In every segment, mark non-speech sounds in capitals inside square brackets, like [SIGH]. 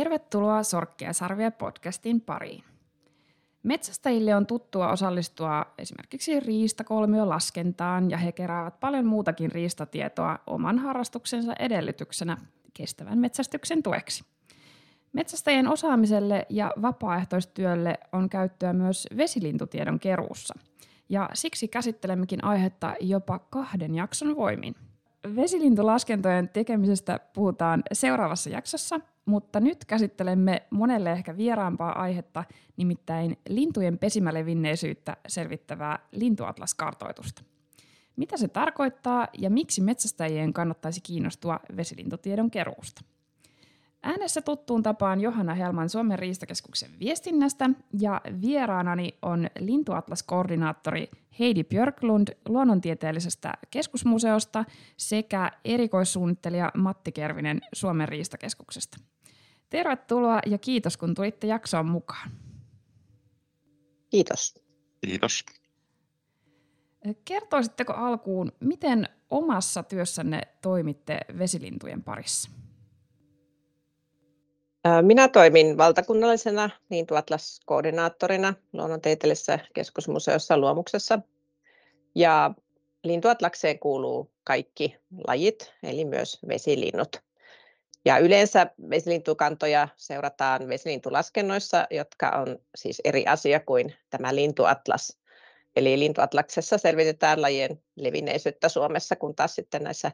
Tervetuloa Sorkkia sarvia podcastin pariin. Metsästäjille on tuttua osallistua esimerkiksi riistakolmion laskentaan ja he keräävät paljon muutakin riistatietoa oman harrastuksensa edellytyksenä kestävän metsästyksen tueksi. Metsästäjien osaamiselle ja vapaaehtoistyölle on käyttöä myös vesilintutiedon keruussa. Ja siksi käsittelemmekin aihetta jopa kahden jakson voimin. Vesilintulaskentojen tekemisestä puhutaan seuraavassa jaksossa, mutta nyt käsittelemme monelle ehkä vieraampaa aihetta, nimittäin lintujen pesimälevinneisyyttä selvittävää lintuatlaskartoitusta. Mitä se tarkoittaa ja miksi metsästäjien kannattaisi kiinnostua vesilintutiedon keruusta? Äänessä tuttuun tapaan Johanna Helman Suomen riistakeskuksen viestinnästä ja vieraanani on lintuatlas-koordinaattori Heidi Björklund Luonnontieteellisestä keskusmuseosta sekä erikoissuunnittelija Matti Kervinen Suomen riistakeskuksesta. Tervetuloa ja kiitos kun tulitte jaksoon mukaan. Kiitos. Kiitos. Kertoisitteko alkuun, miten omassa työssänne toimitte vesilintujen parissa? Minä toimin valtakunnallisena lintuatlas-koordinaattorina Luonnontieteellisessä keskusmuseossa Luomuksessa. Ja lintuatlakseen kuuluu kaikki lajit, eli myös vesilinnut. Ja yleensä vesilintukantoja seurataan vesilintulaskennoissa, jotka on siis eri asia kuin tämä lintuatlas. Eli lintuatlaksessa selvitetään lajien levinneisyyttä Suomessa, kun taas sitten näissä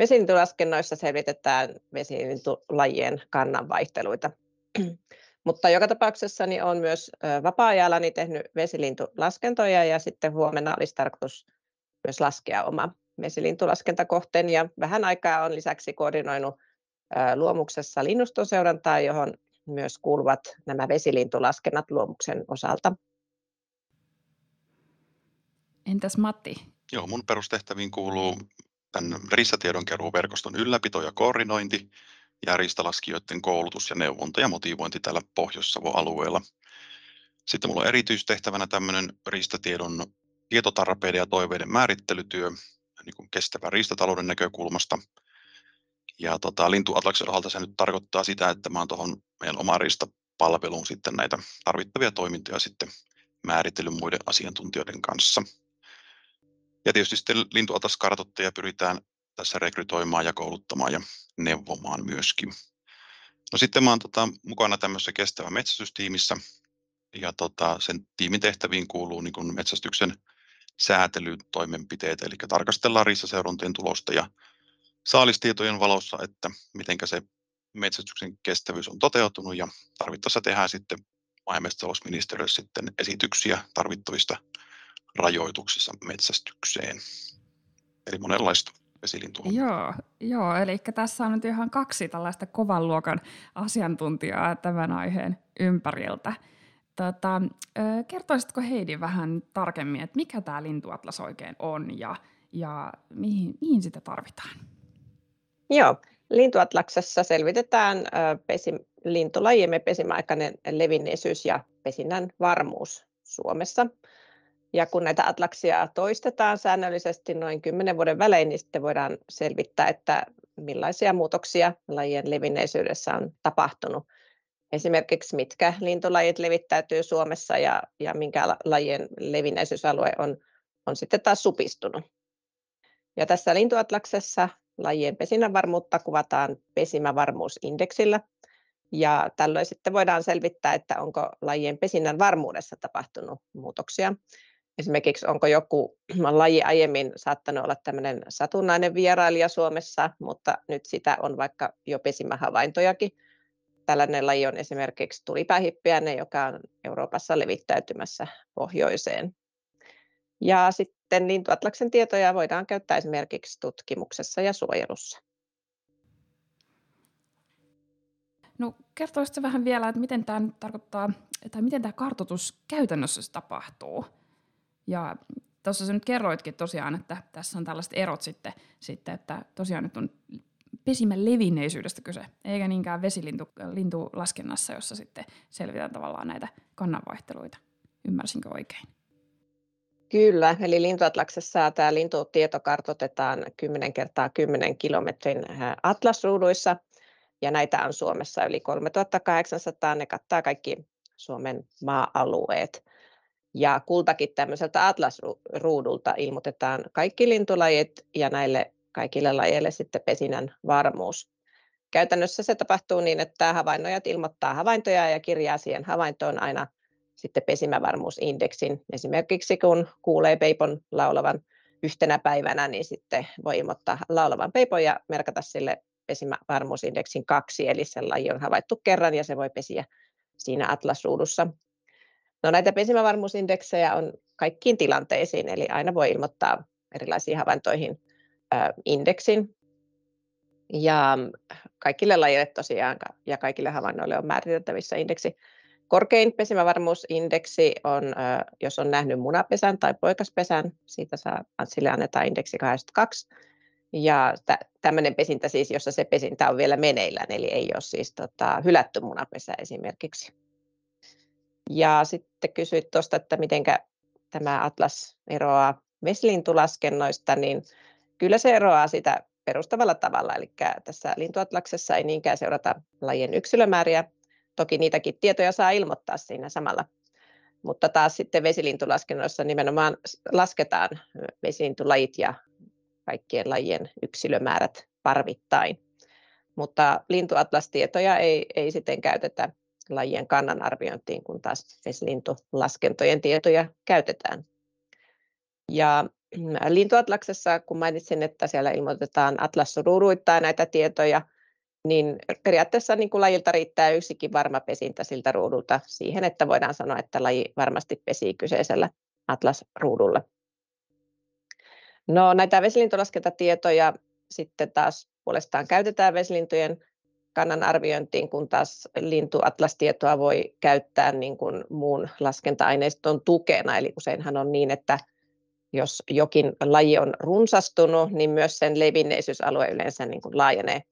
Vesilintulaskennoissa selvitetään vesilintulajien kannanvaihteluita. [CLEARS THROAT] Mutta joka tapauksessa niin olen myös vapaa-ajallani tehnyt vesilintulaskentoja ja sitten huomenna olisi tarkoitus myös laskea oma vesilintulaskentakohteen ja vähän aikaa on lisäksi koordinoinut luomuksessa linnustoseurantaa, johon myös kuuluvat nämä vesilintulaskennat luomuksen osalta. Entäs Matti? Joo, mun perustehtäviin kuuluu tämän ristatiedonkeruuverkoston ylläpito ja koordinointi ja ristalaskijoiden koulutus ja neuvonta ja motivointi täällä Pohjois-Savon alueella. Sitten minulla on erityistehtävänä tämmöinen ristatiedon tietotarpeiden ja toiveiden määrittelytyö niin kuin kestävän riistatalouden näkökulmasta. Ja tota, Lintuatlaksen osalta se nyt tarkoittaa sitä, että mä oon tuohon meidän omaan ristapalveluun sitten näitä tarvittavia toimintoja sitten määritellyt muiden asiantuntijoiden kanssa. Ja tietysti sitten lintuataskartoittajia pyritään tässä rekrytoimaan ja kouluttamaan ja neuvomaan myöskin. No sitten mä oon tota, mukana tämmöisessä kestävä metsästystiimissä ja tota, sen tiimin tehtäviin kuuluu niin metsästyksen säätelytoimenpiteet, eli tarkastellaan rissaseuruntien tulosta ja saalistietojen valossa, että miten se metsästyksen kestävyys on toteutunut ja tarvittaessa tehdään sitten maa- ja sitten esityksiä tarvittavista rajoituksissa metsästykseen. Eli monenlaista vesilintua. Joo, joo, eli tässä on nyt ihan kaksi tällaista kovan luokan asiantuntijaa tämän aiheen ympäriltä. Tota, kertoisitko Heidi vähän tarkemmin, että mikä tämä lintuatlas oikein on ja, ja mihin, mihin sitä tarvitaan? Joo, lintuatlaksessa selvitetään pesi, lintulajiemme pesimäaikainen levinneisyys ja pesinnän varmuus Suomessa. Ja kun näitä atlaksia toistetaan säännöllisesti noin 10 vuoden välein, niin sitten voidaan selvittää, että millaisia muutoksia lajien levinneisyydessä on tapahtunut. Esimerkiksi mitkä lintulajit levittäytyy Suomessa ja, ja minkä lajien levinneisyysalue on, on sitten taas supistunut. Ja tässä lintuatlaksessa lajien pesinnän varmuutta kuvataan pesimävarmuusindeksillä. Ja tällöin sitten voidaan selvittää, että onko lajien pesinnän varmuudessa tapahtunut muutoksia. Esimerkiksi onko joku [CLEARS THROAT] laji aiemmin saattanut olla tämmöinen satunnainen vierailija Suomessa, mutta nyt sitä on vaikka jo pesimähavaintojakin. Tällainen laji on esimerkiksi tulipäähippiäinen, joka on Euroopassa levittäytymässä pohjoiseen. Ja sitten lintuatlaksen tietoja voidaan käyttää esimerkiksi tutkimuksessa ja suojelussa. No kertoisitko vähän vielä, että miten tämä tarkoittaa, tai miten tämä kartoitus käytännössä tapahtuu? Ja tuossa sä nyt kerroitkin tosiaan, että tässä on tällaiset erot sitten, sitten että tosiaan nyt on pesimän levinneisyydestä kyse, eikä niinkään vesilintulaskennassa, jossa sitten selvitään tavallaan näitä kannanvaihteluita. Ymmärsinkö oikein? Kyllä, eli lintuatlaksessa tämä lintutieto kartoitetaan 10 kertaa 10 kilometrin atlasruuduissa. ja näitä on Suomessa yli 3800, ne kattaa kaikki Suomen maa-alueet. Ja kultakin tämmöiseltä atlasruudulta ilmoitetaan kaikki lintulajit ja näille kaikille lajeille sitten pesinnän varmuus. Käytännössä se tapahtuu niin, että havainnoijat ilmoittaa havaintoja ja kirjaa siihen havaintoon aina sitten pesimävarmuusindeksin. Esimerkiksi kun kuulee peipon laulavan yhtenä päivänä, niin sitten voi ilmoittaa laulavan peipon ja merkata sille pesimävarmuusindeksin kaksi, eli se laji on havaittu kerran ja se voi pesiä siinä atlasruudussa. No näitä pesimävarmuusindeksejä on kaikkiin tilanteisiin, eli aina voi ilmoittaa erilaisiin havaintoihin indeksin. Ja kaikille lajeille tosiaan ja kaikille havainnoille on määriteltävissä indeksi. Korkein pesimävarmuusindeksi on, jos on nähnyt munapesän tai poikaspesän, siitä saa, sille annetaan indeksi 82. Ja tämmöinen pesintä siis, jossa se pesintä on vielä meneillään, eli ei ole siis tota, hylätty munapesä esimerkiksi. Ja sitten kysyit tuosta, että miten tämä atlas eroaa vesilintulaskennoista, niin kyllä se eroaa sitä perustavalla tavalla. Eli tässä lintuatlaksessa ei niinkään seurata lajien yksilömääriä. Toki niitäkin tietoja saa ilmoittaa siinä samalla. Mutta taas sitten vesilintulaskennoissa nimenomaan lasketaan vesilintulajit ja kaikkien lajien yksilömäärät parvittain. Mutta lintuatlastietoja ei, ei sitten käytetä lajien kannanarviointiin, kun taas vesilintulaskentojen tietoja käytetään. Ja [CLEARS THROAT] lintuatlaksessa, kun mainitsin, että siellä ilmoitetaan atlasruuduittain näitä tietoja, niin periaatteessa niin kuin lajilta riittää yksikin varma pesintä siltä ruudulta siihen, että voidaan sanoa, että laji varmasti pesii kyseisellä atlasruudulla. No, näitä vesilintulaskentatietoja sitten taas puolestaan käytetään vesilintujen kannan arviointiin, kun taas lintuatlastietoa voi käyttää niin kuin muun laskenta-aineiston tukena. Eli useinhan on niin, että jos jokin laji on runsastunut, niin myös sen levinneisyysalue yleensä niin kuin laajenee.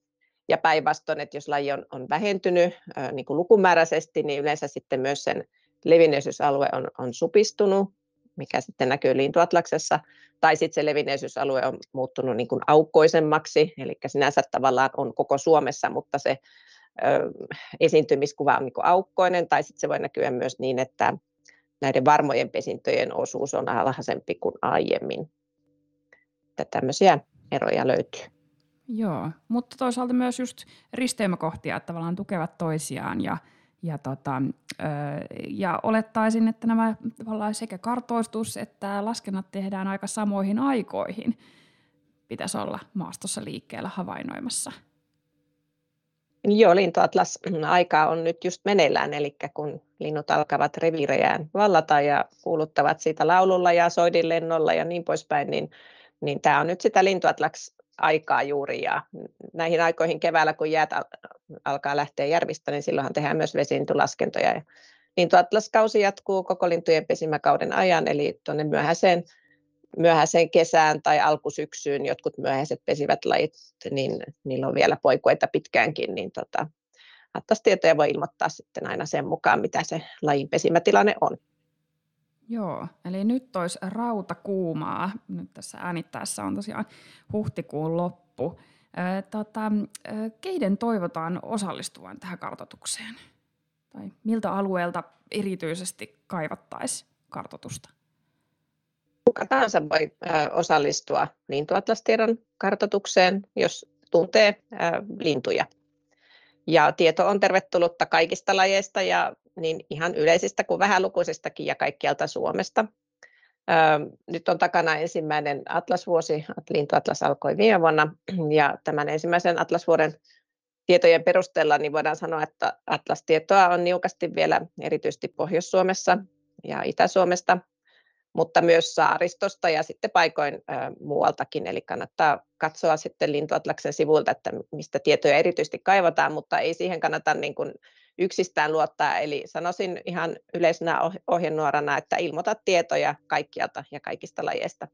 Ja päinvastoin, että jos laji on, on vähentynyt niin kuin lukumääräisesti, niin yleensä sitten myös sen levinneisyysalue on, on supistunut, mikä sitten näkyy lintuatlaksessa, tai sitten se levinneisyysalue on muuttunut niin kuin aukkoisemmaksi, eli sinänsä tavallaan on koko Suomessa, mutta se ö, esiintymiskuva on niin kuin aukkoinen, tai sitten se voi näkyä myös niin, että näiden varmojen pesintöjen osuus on alhaisempi kuin aiemmin. Että tämmöisiä eroja löytyy. Joo, mutta toisaalta myös just risteymäkohtia, että tavallaan tukevat toisiaan ja, ja, tota, ja olettaisin, että nämä tavallaan sekä kartoistus että laskennat tehdään aika samoihin aikoihin. Pitäisi olla maastossa liikkeellä havainnoimassa. Joo, lintuatlas [CLEARS THROAT] aikaa on nyt just meneillään, eli kun linnut alkavat reviirejään vallata ja kuuluttavat siitä laululla ja soidinlennolla ja niin poispäin, niin, niin tämä on nyt sitä lintuatlas aikaa juuri ja näihin aikoihin keväällä, kun jäät alkaa lähteä järvistä, niin silloinhan tehdään myös vesilintulaskentoja. Ja lintuatlaskausi jatkuu koko lintujen pesimäkauden ajan, eli tuonne myöhäiseen, myöhäiseen kesään tai alkusyksyyn jotkut myöhäiset pesivät lajit, niin niillä on vielä poikueita pitkäänkin, niin tota, atlastietoja voi ilmoittaa sitten aina sen mukaan, mitä se lajin pesimätilanne on. Joo, eli nyt olisi rautakuumaa. Nyt tässä äänittäessä on tosiaan huhtikuun loppu. tota, keiden toivotaan osallistuvan tähän kartotukseen? Tai miltä alueelta erityisesti kaivattaisiin kartotusta? Kuka tahansa voi osallistua lintuatlastiedon kartotukseen, jos tuntee lintuja. Ja tieto on tervetullutta kaikista lajeista ja niin ihan yleisistä kuin vähälukuisistakin ja kaikkialta Suomesta. Nyt on takana ensimmäinen atlasvuosi, Lintuatlas alkoi viime vuonna, ja tämän ensimmäisen atlasvuoden tietojen perusteella niin voidaan sanoa, että atlastietoa on niukasti vielä erityisesti Pohjois-Suomessa ja Itä-Suomesta, mutta myös saaristosta ja sitten paikoin muualtakin. Eli kannattaa katsoa sitten Lintuatlaksen sivuilta, että mistä tietoja erityisesti kaivataan, mutta ei siihen kannata niin kuin yksistään luottaa. Eli sanoisin ihan yleisenä ohjenuorana, että ilmoita tietoja kaikkialta ja kaikista lajeista.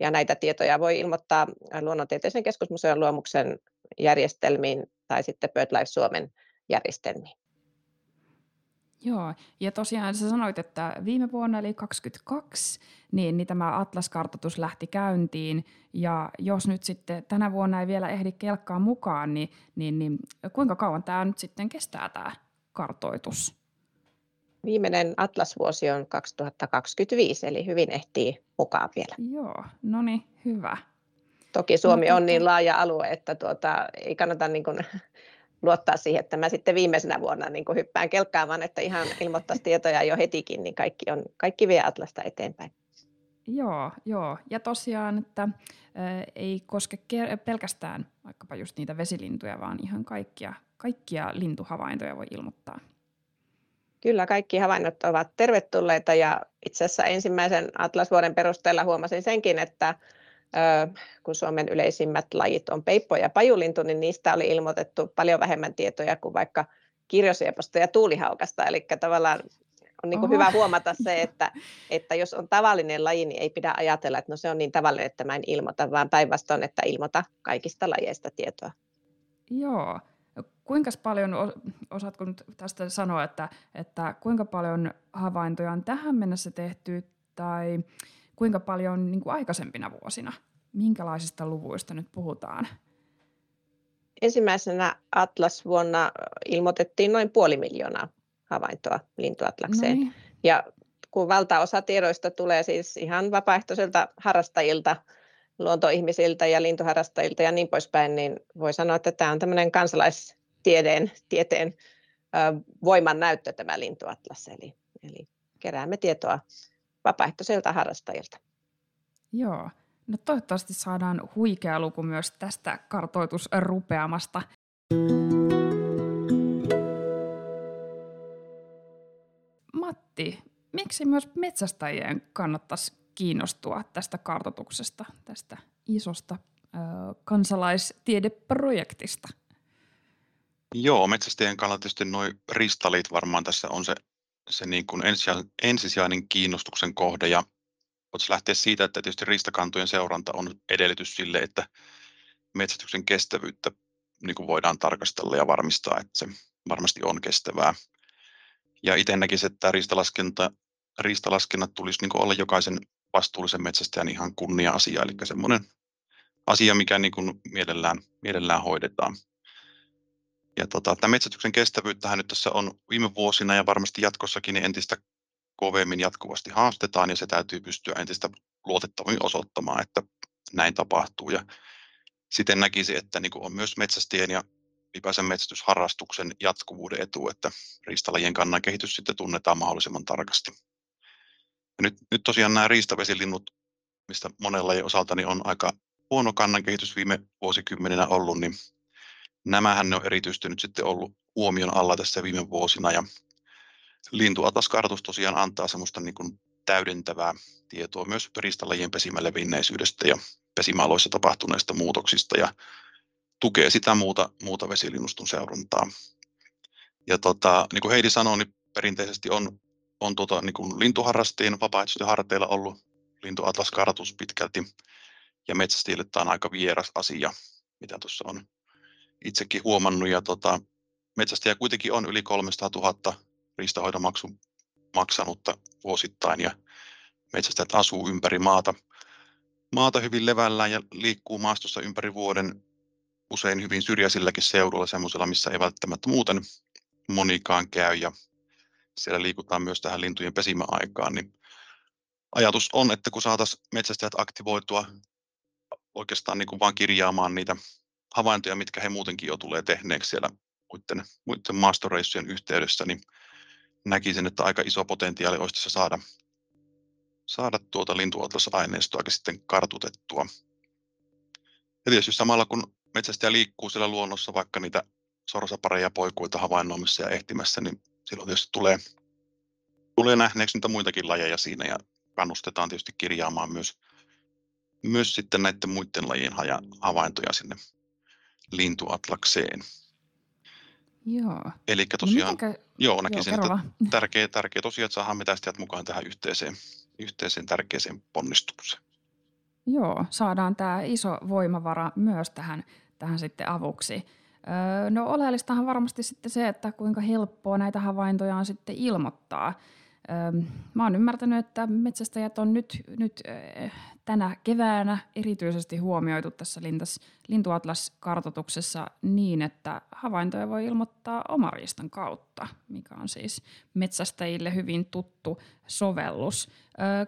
Ja näitä tietoja voi ilmoittaa Luonnontieteellisen keskusmuseon luomuksen järjestelmiin tai sitten BirdLife Suomen järjestelmiin. Joo, ja tosiaan sä sanoit, että viime vuonna eli 2022, niin, niin tämä Atlas-kartoitus lähti käyntiin, ja jos nyt sitten tänä vuonna ei vielä ehdi kelkkaa mukaan, niin, niin, niin kuinka kauan tämä nyt sitten kestää tämä kartoitus? Viimeinen Atlas-vuosi on 2025, eli hyvin ehtii mukaan vielä. Joo, no niin, hyvä. Toki Suomi no, on niin laaja alue, että tuota, ei kannata niin kuin [LAUGHS] luottaa siihen, että mä sitten viimeisenä vuonna niin kuin hyppään kelkkaan, vaan että ihan ilmoittaisi tietoja jo hetikin, niin kaikki, on, kaikki vie Atlasta eteenpäin. Joo, joo. Ja tosiaan, että ä, ei koske pelkästään vaikkapa just niitä vesilintuja, vaan ihan kaikkia, kaikkia lintuhavaintoja voi ilmoittaa. Kyllä, kaikki havainnot ovat tervetulleita ja itse asiassa ensimmäisen Atlasvuoden perusteella huomasin senkin, että kun Suomen yleisimmät lajit on peippo ja pajulintu, niin niistä oli ilmoitettu paljon vähemmän tietoja kuin vaikka kirjosieposta ja tuulihaukasta. Eli tavallaan on niin kuin hyvä huomata se, että, että jos on tavallinen laji, niin ei pidä ajatella, että no se on niin tavallinen, että mä en ilmoita, vaan päinvastoin, että ilmoita kaikista lajeista tietoa. Joo. Kuinka paljon, osaatko nyt tästä sanoa, että, että kuinka paljon havaintoja on tähän mennessä tehty, tai kuinka paljon niin kuin aikaisempina vuosina? Minkälaisista luvuista nyt puhutaan? Ensimmäisenä Atlas-vuonna ilmoitettiin noin puoli miljoonaa havaintoa lintuatlakseen. No niin. Ja kun valtaosa tiedoista tulee siis ihan vapaaehtoisilta harrastajilta, luontoihmisiltä ja lintuharrastajilta ja niin poispäin, niin voi sanoa, että tämä on tämmöinen kansalaistiedeen tieteen voiman näyttö tämä lintuatlas. Eli, eli keräämme tietoa vapaaehtoisilta harrastajilta. Joo. No toivottavasti saadaan huikea luku myös tästä kartoitusrupeamasta. Matti, miksi myös metsästäjien kannattaisi kiinnostua tästä kartoituksesta, tästä isosta ö, kansalaistiedeprojektista? Joo, metsästäjien kannalta tietysti nuo ristalit varmaan tässä on se se niin kuin ensisijainen kiinnostuksen kohde ja voitaisiin lähteä siitä, että tietysti riistakantojen seuranta on edellytys sille, että metsästyksen kestävyyttä niin kuin voidaan tarkastella ja varmistaa, että se varmasti on kestävää. Ja itse näkisin, että riistalaskenta, riistalaskennat tulisi niin olla jokaisen vastuullisen metsästäjän ihan kunnia-asia, eli semmoinen asia, mikä niin kuin mielellään, mielellään hoidetaan. Ja tota, tämä metsästyksen kestävyyttähän nyt tässä on viime vuosina ja varmasti jatkossakin niin entistä kovemmin jatkuvasti haastetaan ja se täytyy pystyä entistä luotettavammin osoittamaan, että näin tapahtuu. Ja siten näkisi, että niin kuin on myös metsästien ja ylipäänsä metsästysharrastuksen jatkuvuuden etu, että riistalajien kannan kehitys sitten tunnetaan mahdollisimman tarkasti. Ja nyt, nyt tosiaan nämä riistavesilinnut, mistä monella osalta niin on aika huono kannan kehitys viime vuosikymmeninä ollut, niin nämähän ne on erityisesti nyt sitten ollut huomion alla tässä viime vuosina ja lintuataskartoitus tosiaan antaa semmoista niin kuin täydentävää tietoa myös riistalajien pesimälevinneisyydestä ja pesimäaloissa tapahtuneista muutoksista ja tukee sitä muuta, muuta vesilinnustun seurantaa. Ja tota, niin kuin Heidi sanoi, niin perinteisesti on, on tota, niin kuin lintuharrastajien vapaaehtoisten harteilla ollut. Lintuatlaskartoitus pitkälti, ja metsästäjille tämä on aika vieras asia, mitä tuossa on itsekin huomannut. Ja tota, metsästäjä kuitenkin on yli 300 000 riistahoitomaksu maksanutta vuosittain ja metsästäjät asuu ympäri maata, maata hyvin levällään ja liikkuu maastossa ympäri vuoden usein hyvin syrjäisilläkin seudulla, semmoisella, missä ei välttämättä muuten monikaan käy. Ja siellä liikutaan myös tähän lintujen pesimäaikaan, niin ajatus on, että kun saataisiin metsästäjät aktivoitua oikeastaan niin kuin vaan kirjaamaan niitä havaintoja, mitkä he muutenkin jo tulee tehneeksi siellä muiden, muiden maastoreissujen yhteydessä, niin näkisin, että aika iso potentiaali olisi tässä saada, saada tuota lintuatlasaineistoakin sitten kartutettua. Ja tietysti samalla kun metsästäjä liikkuu siellä luonnossa, vaikka niitä sorsapareja poikuita havainnoimassa ja ehtimässä, niin silloin tietysti tulee, tulee nähneeksi niitä muitakin lajeja siinä ja kannustetaan tietysti kirjaamaan myös, myös sitten näiden muiden lajien havaintoja sinne lintuatlakseen. Joo. Eli tosiaan, no mitenkä... joo, näkisin, joo, että [LAUGHS] tärkeä, tärkeä tosiaan, että saadaan metästäjät mukaan tähän yhteiseen, yhteiseen tärkeäseen ponnistukseen. Joo, saadaan tämä iso voimavara myös tähän, tähän sitten avuksi. No oleellistahan varmasti sitten se, että kuinka helppoa näitä havaintoja on sitten ilmoittaa. Mä oon ymmärtänyt, että metsästäjät on nyt, nyt tänä keväänä erityisesti huomioitu tässä Lintas, Lintuatlas-kartoituksessa niin, että havaintoja voi ilmoittaa omariistan kautta, mikä on siis metsästäjille hyvin tuttu sovellus.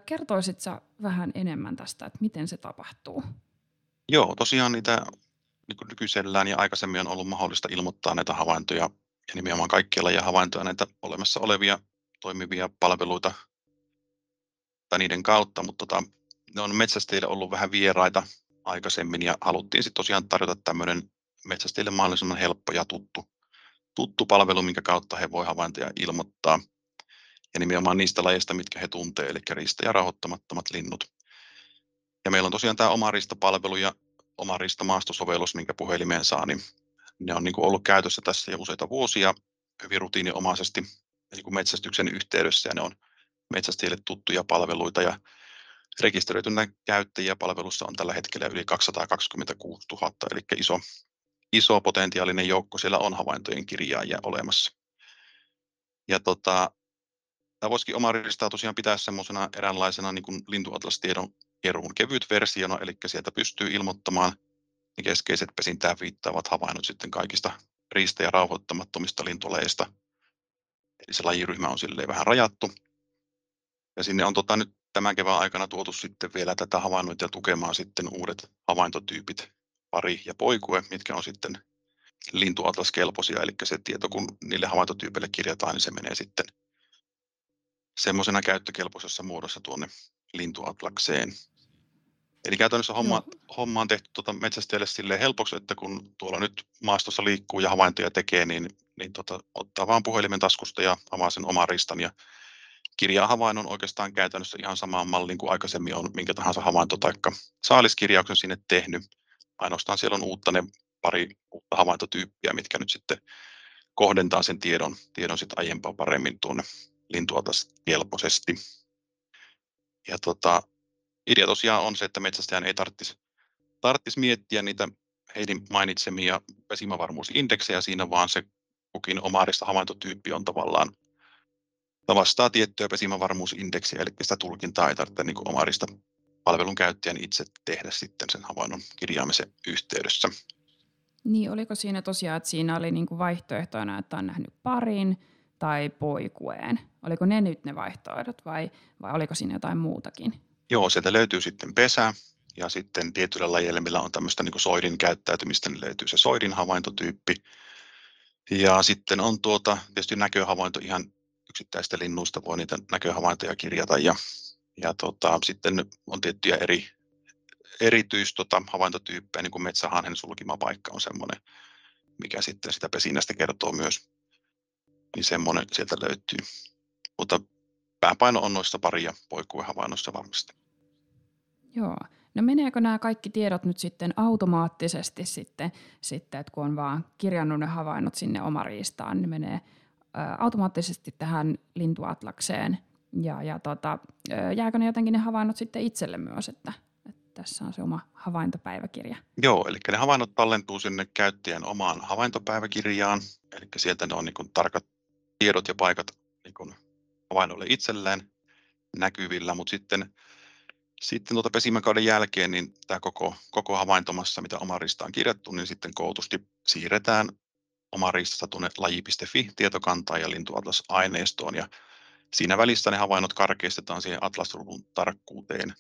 Kertoisitko vähän enemmän tästä, että miten se tapahtuu? Joo, tosiaan niitä niin nykyisellään ja aikaisemmin on ollut mahdollista ilmoittaa näitä havaintoja ja nimenomaan kaikkia lajia havaintoja näitä olemassa olevia toimivia palveluita tai niiden kautta, mutta tota, ne on metsästäjille ollut vähän vieraita aikaisemmin ja haluttiin sitten tosiaan tarjota tämmöinen metsästäjille mahdollisimman helppo ja tuttu, tuttu palvelu, minkä kautta he voi havaintoja ilmoittaa. Ja nimenomaan niistä lajeista, mitkä he tuntee, eli riista- ja rauhoittamattomat linnut. Ja meillä on tosiaan tämä oma riistapalvelu ja oma riistamaastosovellus, minkä puhelimeen saa, niin ne on niin kuin ollut käytössä tässä jo useita vuosia hyvin rutiininomaisesti niin kuin metsästyksen yhteydessä ja ne on metsästäjille tuttuja palveluita ja rekisteröitynä käyttäjiä palvelussa on tällä hetkellä yli 226 000, eli iso, iso potentiaalinen joukko siellä on havaintojen kirjaajia olemassa. Ja tota, tämä voisikin oma tosiaan pitää semmoisena eräänlaisena niin kuin lintuatlastiedon keruun kevyt versiona, eli sieltä pystyy ilmoittamaan ne keskeiset pesintään viittaavat havainnot sitten kaikista riistä- ja rauhoittamattomista lintuleista. Eli se lajiryhmä on silleen vähän rajattu. Ja sinne on tota, nyt tämän kevään aikana tuotu sitten vielä tätä havainnointia tukemaan sitten uudet havaintotyypit, pari ja poikue, mitkä on sitten lintuatlaskelpoisia, eli se tieto, kun niille havaintotyypeille kirjataan, niin se menee sitten semmoisena käyttökelpoisessa muodossa tuonne lintuatlakseen. Eli käytännössä homma, homma on tehty tuota metsästäjälle sille helpoksi, että kun tuolla nyt maastossa liikkuu ja havaintoja tekee, niin, niin tota, ottaa vaan puhelimen taskusta ja avaa sen oman ristan ja kirjaa havainnon oikeastaan käytännössä ihan samaan malliin kuin aikaisemmin on minkä tahansa havainto- tai saaliskirjauksen sinne tehnyt. Ainoastaan siellä on uutta ne pari uutta havaintotyyppiä, mitkä nyt sitten kohdentaa sen tiedon, tiedon sitten aiempaa paremmin tuonne lintualta kelpoisesti. Ja tota, idea tosiaan on se, että metsästäjän ei tarvitsisi, tarvitsisi miettiä niitä Heidin mainitsemia pesimävarmuusindeksejä siinä, vaan se kukin omaarista havaintotyyppi on tavallaan vastaa tiettyä pesimävarmuusindeksiä, eli sitä tulkintaa ei tarvitse niin omarista palvelun käyttäjän itse tehdä sitten sen havainnon kirjaamisen yhteydessä. Niin, oliko siinä tosiaan, että siinä oli niin vaihtoehtoina, että on nähnyt parin tai poikueen? Oliko ne nyt ne vaihtoehdot vai, vai oliko siinä jotain muutakin? Joo, sieltä löytyy sitten pesä ja sitten tietyillä lajeilla, millä on tämmöistä niin soidin käyttäytymistä, niin löytyy se soidin havaintotyyppi. Ja sitten on tuota, tietysti näköhavainto ihan yksittäistä linnuista, voi niitä näköhavaintoja kirjata ja, ja tota, sitten on tiettyjä eri, erityis tota, havaintotyyppejä, niin kuin metsähanhen sulkimapaikka on semmoinen, mikä sitten sitä pesinnästä kertoo myös, niin semmoinen sieltä löytyy. Mutta pääpaino on noissa pari- ja poikuehavainnoissa varmasti. Joo. No meneekö nämä kaikki tiedot nyt sitten automaattisesti sitten, sitten että kun on vaan kirjannut ne havainnot sinne omariistaan, niin menee automaattisesti tähän lintuatlakseen ja, ja tota, jääkö ne jotenkin ne havainnot sitten itselle myös, että, että tässä on se oma havaintopäiväkirja? Joo, eli ne havainnot tallentuu sinne käyttäjän omaan havaintopäiväkirjaan, eli sieltä ne on niin tarkat tiedot ja paikat niin havainnoille itselleen näkyvillä, mutta sitten, sitten tuota pesimäkauden jälkeen niin tämä koko, koko havaintomassa, mitä omarista on kirjattu, niin sitten kootusti siirretään omaristasta tuonne laji.fi tietokantaan ja lintuatlas-aineistoon ja siinä välissä ne havainnot karkeistetaan siihen atlasruvun tarkkuuteen.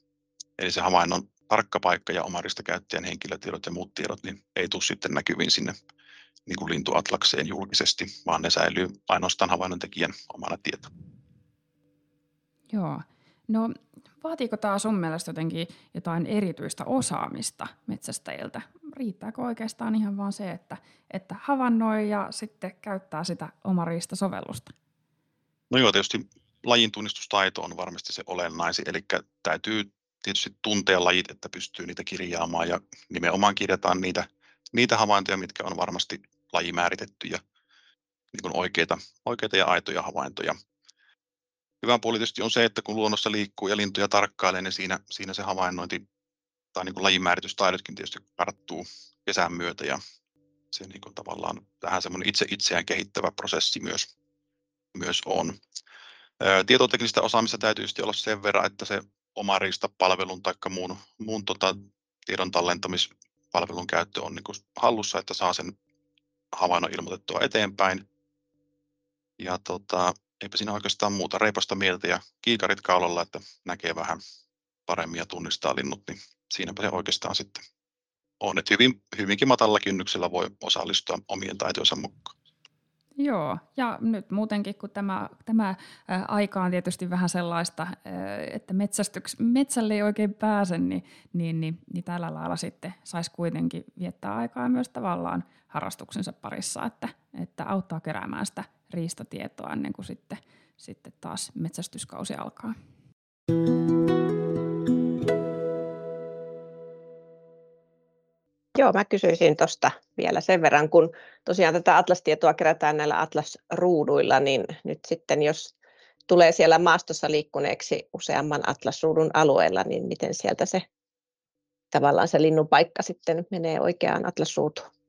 Eli se havainnon tarkka paikka ja omarista käyttäjän henkilötiedot ja muut tiedot niin ei tule sitten näkyviin sinne niin kuin lintuatlakseen julkisesti, vaan ne säilyy ainoastaan havainnon tekijän omana tietona. Joo. No vaatiiko tämä sun mielestä jotenkin jotain erityistä osaamista metsästäjiltä? Riittääkö oikeastaan ihan vaan se, että, että havainnoi ja sitten käyttää sitä omariista-sovellusta? No joo, tietysti lajin tunnistustaito on varmasti se olennaisin, eli täytyy tietysti tuntea lajit, että pystyy niitä kirjaamaan ja nimenomaan kirjataan niitä, niitä havaintoja, mitkä on varmasti lajimääritettyjä, niin oikeita, oikeita ja aitoja havaintoja hyvä puoli tietysti on se, että kun luonnossa liikkuu ja lintuja tarkkailee, niin siinä, siinä se havainnointi tai niin lajimääritystaidotkin tietysti karttuu kesän myötä ja se niin kuin tavallaan tähän semmoinen itse itseään kehittävä prosessi myös, myös on. Tietoteknistä osaamista täytyy olla sen verran, että se oma riistapalvelun tai muun, muun tota, tiedon tallentamispalvelun käyttö on niin kuin hallussa, että saa sen havainnon ilmoitettua eteenpäin. Ja tota, eipä siinä oikeastaan muuta reipasta mieltä ja kiikarit kaulalla, että näkee vähän paremmin ja tunnistaa linnut, niin siinäpä se oikeastaan sitten on. Että hyvin, hyvinkin matalla kynnyksellä voi osallistua omien taitojensa mukaan. Joo, ja nyt muutenkin, kun tämä, tämä aika on tietysti vähän sellaista, että metsästyks, metsälle ei oikein pääse, niin, niin, niin, niin tällä lailla sitten saisi kuitenkin viettää aikaa myös tavallaan harrastuksensa parissa, että, että auttaa keräämään sitä riistatietoa ennen kuin sitten, sitten taas metsästyskausi alkaa. Joo, mä kysyisin tuosta vielä sen verran, kun tosiaan tätä atlastietoa kerätään näillä atlasruuduilla, niin nyt sitten jos tulee siellä maastossa liikkuneeksi useamman atlasruudun alueella, niin miten sieltä se tavallaan se linnun paikka sitten menee oikeaan atlasruutuun?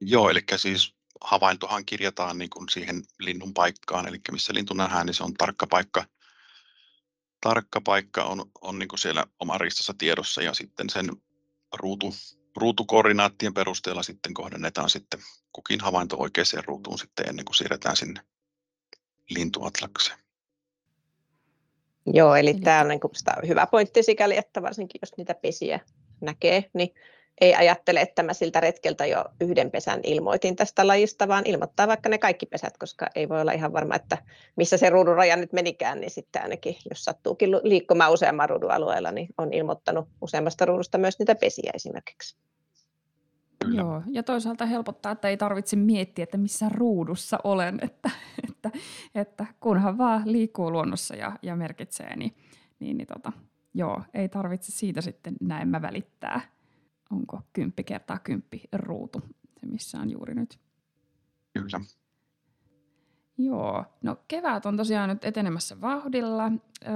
Joo, eli siis havaintohan kirjataan niin kuin siihen linnun paikkaan, eli missä lintu nähdään, niin se on tarkka paikka. Tarkka paikka on, on niin kuin siellä omaristassa tiedossa ja sitten sen ruutu, ruutukoordinaattien perusteella sitten kohdennetaan sitten kukin havainto oikeaan ruutuun sitten ennen kuin siirretään sinne lintuatlakseen. Joo, eli, tämä on niin kuin hyvä pointti sikäli, että varsinkin jos niitä pesiä näkee, niin ei ajattele, että mä siltä retkeltä jo yhden pesän ilmoitin tästä lajista, vaan ilmoittaa vaikka ne kaikki pesät, koska ei voi olla ihan varma, että missä se ruudun raja nyt menikään, niin sitten ainakin, jos sattuukin liikkumaan useamman ruudun alueella, niin on ilmoittanut useammasta ruudusta myös niitä pesiä esimerkiksi. Kyllä. Joo, ja toisaalta helpottaa, että ei tarvitse miettiä, että missä ruudussa olen, [LAUGHS] että, että, että kunhan vaan liikkuu luonnossa ja, ja merkitsee, niin, niin, niin tota, joo, ei tarvitse siitä sitten näin mä välittää onko kymppi kertaa kymppi ruutu, se missä on juuri nyt. Kyllä. Joo, no kevät on tosiaan nyt etenemässä vauhdilla. Öö,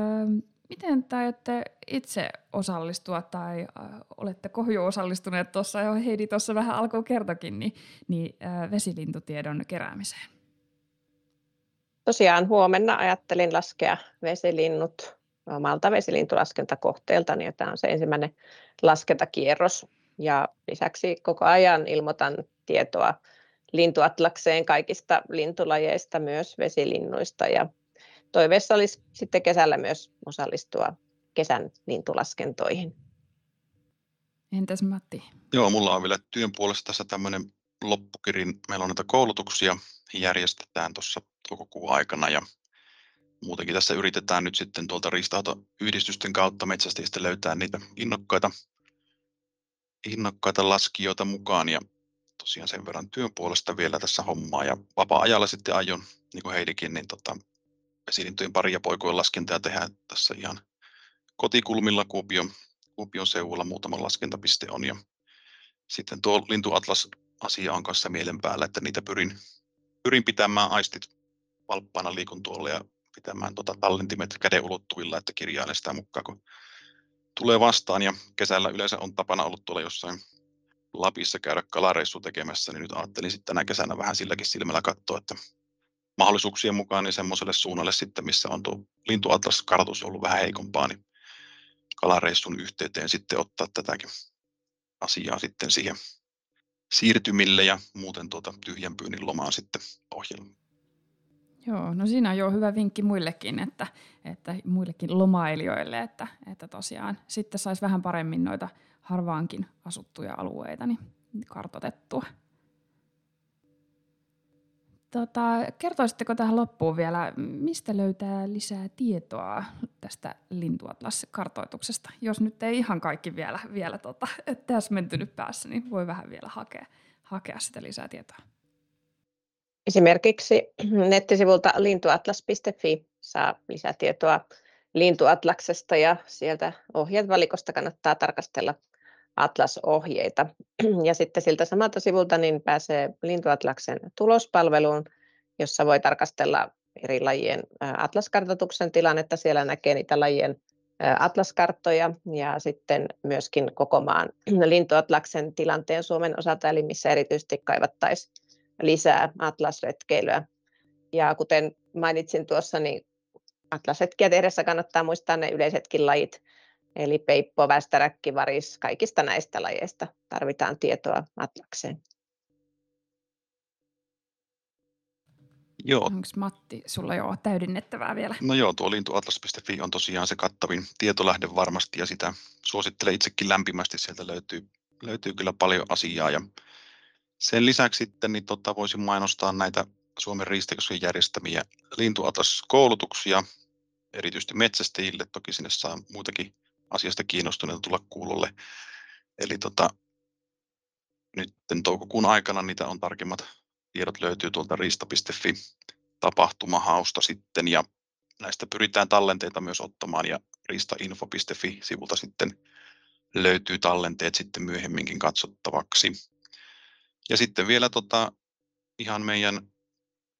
miten täytte itse osallistua tai äh, olette jo osallistuneet tuossa, jo Heidi tuossa vähän alkoi kertokin, niin, niin äh, vesilintutiedon keräämiseen? Tosiaan huomenna ajattelin laskea vesilinnut omalta vesilintulaskentakohteelta, niin tämä on se ensimmäinen laskentakierros ja lisäksi koko ajan ilmoitan tietoa lintuatlakseen kaikista lintulajeista, myös vesilinnuista ja toiveessa olisi sitten kesällä myös osallistua kesän lintulaskentoihin. Entäs Matti? Joo, mulla on vielä työn puolesta tässä tämmöinen loppukirin. Meillä on näitä koulutuksia, järjestetään tuossa toukokuun aikana ja muutenkin tässä yritetään nyt sitten tuolta riistanhoitoyhdistysten kautta metsästäjistä löytää niitä innokkaita innokkaita laskijoita mukaan ja tosiaan sen verran työn puolesta vielä tässä hommaa. Ja vapaa-ajalla sitten aion, niin kuin Heidikin, niin tota, vesilintujen pari ja poikojen laskentaa tehdään tässä ihan kotikulmilla Kuopion, Kuopion seudulla muutama laskentapiste on. Ja sitten tuo lintuatlas asia on kanssa mielen päällä, että niitä pyrin, pyrin pitämään aistit valppaana liikun tuolla ja pitämään tota tallentimet käden ulottuvilla, että kirjailen sitä mukaan, kun tulee vastaan ja kesällä yleensä on tapana ollut tuolla jossain Lapissa käydä kalareissu tekemässä, niin nyt ajattelin sitten tänä kesänä vähän silläkin silmällä katsoa, että mahdollisuuksien mukaan niin semmoiselle suunnalle sitten, missä on tuo lintuatlas-kartoitus ollut vähän heikompaa, niin kalareissun yhteyteen sitten ottaa tätäkin asiaa sitten siihen siirtymille ja muuten tuota tyhjän pyynnin lomaan sitten ohjelmaan. Joo, no siinä on jo hyvä vinkki muillekin, että, että muillekin lomailijoille, että, että tosiaan sitten saisi vähän paremmin noita harvaankin asuttuja alueita niin kartotettua. Tota, kertoisitteko tähän loppuun vielä, mistä löytää lisää tietoa tästä lintuatlas-kartoituksesta? Jos nyt ei ihan kaikki vielä, vielä tota, täsmentynyt päässä, niin voi vähän vielä hakea, hakea sitä lisää tietoa. Esimerkiksi [CLEARS THROAT] nettisivulta lintuatlas.fi saa lisätietoa lintuatlaksesta ja sieltä ohjevalikosta kannattaa tarkastella Atlas-ohjeita. [CLEARS THROAT] Ja sitten siltä samalta sivulta niin pääsee Lintuatlaksen tulospalveluun, jossa voi tarkastella eri lajien atlaskartoituksen tilannetta. Siellä näkee niitä lajien atlaskarttoja ja sitten myöskin koko maan [CLEARS THROAT] lintuatlaksen tilanteen Suomen osalta, eli missä erityisesti kaivattaisiin lisää atlasretkeilyä. Ja kuten mainitsin tuossa, niin atlasretkiä tehdessä kannattaa muistaa ne yleisetkin lajit, eli peippo, västäräkki, varis, kaikista näistä lajeista tarvitaan tietoa atlakseen. Joo. Onko Matti, sulla jo täydennettävää vielä? No joo, tuo lintuatlas.fi on tosiaan se kattavin tietolähde varmasti ja sitä suosittelen itsekin lämpimästi. Sieltä löytyy, löytyy kyllä paljon asiaa ja sen lisäksi sitten niin tota, voisin mainostaa näitä Suomen riistakeskuksen järjestämiä lintuatlas-koulutuksia, erityisesti metsästäjille. Toki sinne saa muitakin asiasta kiinnostuneita tulla kuulolle. Eli tota, nyt toukokuun aikana niitä on tarkemmat tiedot löytyy tuolta riista.fi tapahtumahausta sitten ja näistä pyritään tallenteita myös ottamaan ja riistainfo.fi sivulta sitten löytyy tallenteet sitten myöhemminkin katsottavaksi. Ja sitten vielä tota, ihan meidän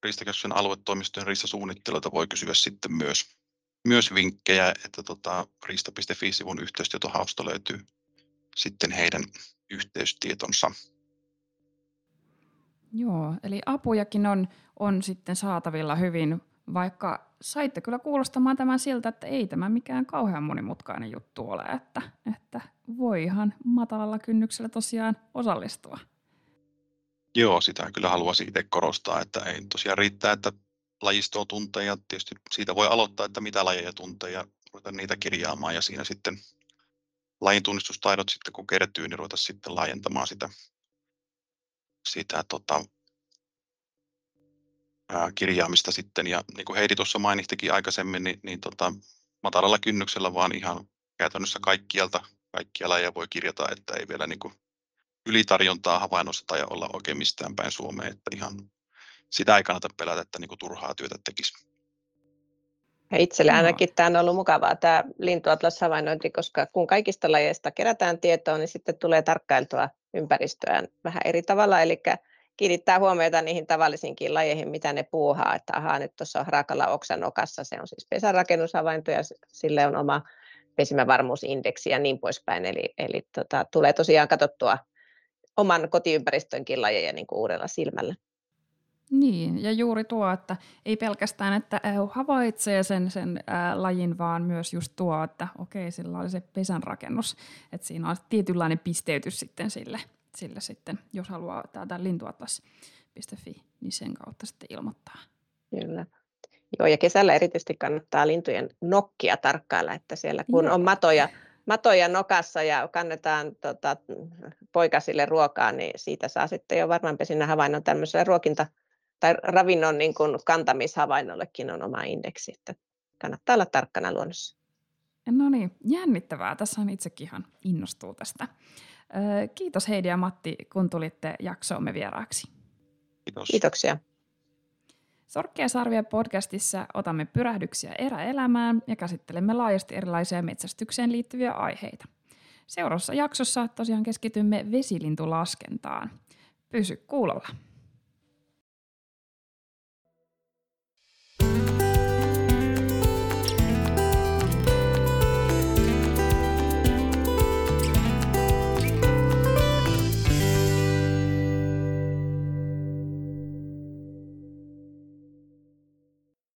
Riistakeskuksen aluetoimistojen riistasuunnittelijoilta voi kysyä sitten myös, myös vinkkejä, että tota, riista.fi-sivun yhteystietohausta löytyy sitten heidän yhteystietonsa. Joo, eli apujakin on, on sitten saatavilla hyvin, vaikka saitte kyllä kuulostamaan tämän siltä, että ei tämä mikään kauhean monimutkainen juttu ole, että, että voi ihan matalalla kynnyksellä tosiaan osallistua. Joo, sitä kyllä haluaisin itse korostaa, että ei tosiaan riittää, että lajistoa tuntee ja tietysti siitä voi aloittaa, että mitä lajeja tuntee ja ruveta niitä kirjaamaan ja siinä sitten lajin tunnistustaidot sitten kun kertyy, niin ruveta sitten laajentamaan sitä sitä tota, ää, kirjaamista sitten. Ja niin kuin Heidi tuossa mainittikin aikaisemmin, niin, niin tota, matalalla kynnyksellä vaan ihan käytännössä kaikkialta, kaikkia lajeja voi kirjata, että ei vielä niin kuin ylitarjontaa havainnosta tai olla oikein mistään päin Suomeen, että ihan sitä ei kannata pelätä, että niin kuin turhaa työtä tekisi. Ja itselle ainakin tämä on ollut mukavaa tämä lintuatlas-havainnointi, koska kun kaikista lajeista kerätään tietoa, niin sitten tulee tarkkailtua ympäristöään vähän eri tavalla, eli kiinnittää huomiota niihin tavallisiinkin lajeihin, mitä ne puuhaa, että ahaa, nyt tuossa on Harakalla oksan okassa, se on siis pesärakennushavainto ja sille on oma pesimävarmuusindeksi ja niin poispäin, eli, eli tota, tulee tosiaan katsottua oman kotiympäristönkin lajeja niin kuin uudella silmällä. Niin, ja juuri tuo, että ei pelkästään, että havaitsee sen, sen ää, lajin, vaan myös just tuo, että okei, sillä oli se pesänrakennus, että siinä on tietynlainen pisteytys sitten sille, sille sitten, jos haluaa täältä lintuatlas.fi, niin sen kautta sitten ilmoittaa. Kyllä. Joo, ja kesällä erityisesti kannattaa lintujen nokkia tarkkailla, että siellä kun Joo. on matoja, matoja nokassa ja kannetaan tota, poikasille ruokaa, niin siitä saa sitten jo varmaan pesinnän havainnon tämmöiselle ruokinta tai ravinnon niin kuin kantamishavainollekin on oma indeksi, että kannattaa olla tarkkana luonnossa. No niin, jännittävää. Tässä on itsekin ihan innostuu tästä. Kiitos Heidi ja Matti, kun tulitte jaksoomme vieraaksi. Kiitos. Kiitoksia. Sorkkia sarvia podcastissa otamme pyrähdyksiä eräelämään ja käsittelemme laajasti erilaisia metsästykseen liittyviä aiheita. Seuraavassa jaksossa tosiaan keskitymme vesilintulaskentaan. Pysy kuulolla.